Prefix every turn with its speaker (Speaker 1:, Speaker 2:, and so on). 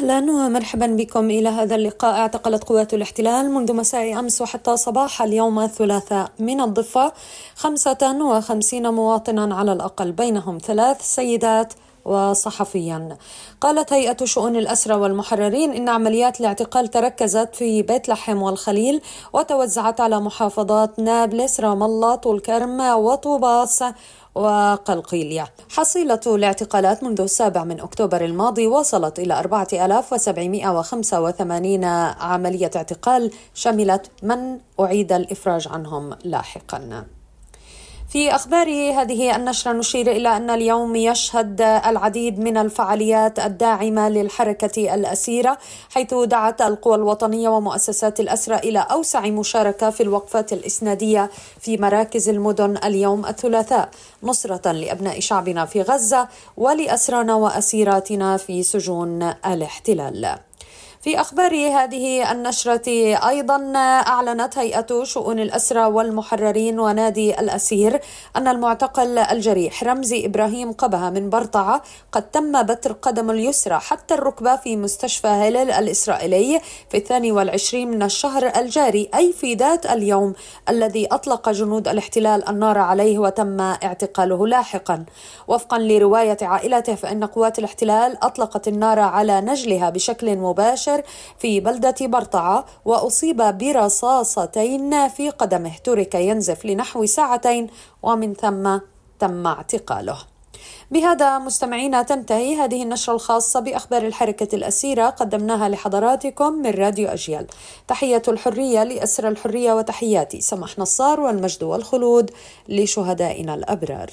Speaker 1: أهلا ومرحبا بكم إلى هذا اللقاء. اعتقلت قوات الاحتلال منذ مساء أمس وحتى صباح اليوم الثلاثاء من الضفة 55 مواطنا على الأقل بينهم ثلاث سيدات وصحفيا. قالت هيئة شؤون الأسرى والمحررين إن عمليات الاعتقال تركزت في بيت لحم والخليل وتوزعت على محافظات نابلس رام الله طول كرم وطوباس وقلقيلية. حصيلة الاعتقالات منذ السابع من أكتوبر الماضي وصلت إلى 4785 عملية اعتقال شملت من أعيد الإفراج عنهم لاحقاً. في أخبار هذه النشرة نشير إلى أن اليوم يشهد العديد من الفعاليات الداعمة للحركة الأسيرة حيث دعت القوى الوطنية ومؤسسات الأسرة إلى أوسع مشاركة في الوقفات الإسنادية في مراكز المدن اليوم الثلاثاء نصرة لأبناء شعبنا في غزة ولأسرانا وأسيراتنا في سجون الاحتلال. في أخبار هذه النشرة أيضا أعلنت هيئة شؤون الأسرى والمحررين ونادي الأسير أن المعتقل الجريح رمزي إبراهيم قبها من برطعة قد تم بتر قدم اليسرى حتى الركبة في مستشفى هيلل الإسرائيلي في الثاني والعشرين من الشهر الجاري أي في ذات اليوم الذي أطلق جنود الاحتلال النار عليه وتم اعتقاله لاحقا. وفقا لرواية عائلته فإن قوات الاحتلال أطلقت النار على نجلها بشكل مباشر المباشر في بلدة برطعة وأصيب برصاصتين في قدمه. ترك ينزف لنحو ساعتين ومن ثم تم اعتقاله. بهذا مستمعينا تنتهي هذه النشرة الخاصة بأخبار الحركة الأسيرة قدمناها لحضراتكم من راديو أجيال. تحية الحرية لأسر الحرية وتحياتي سمح نصار والمجد والخلود لشهدائنا الأبرار.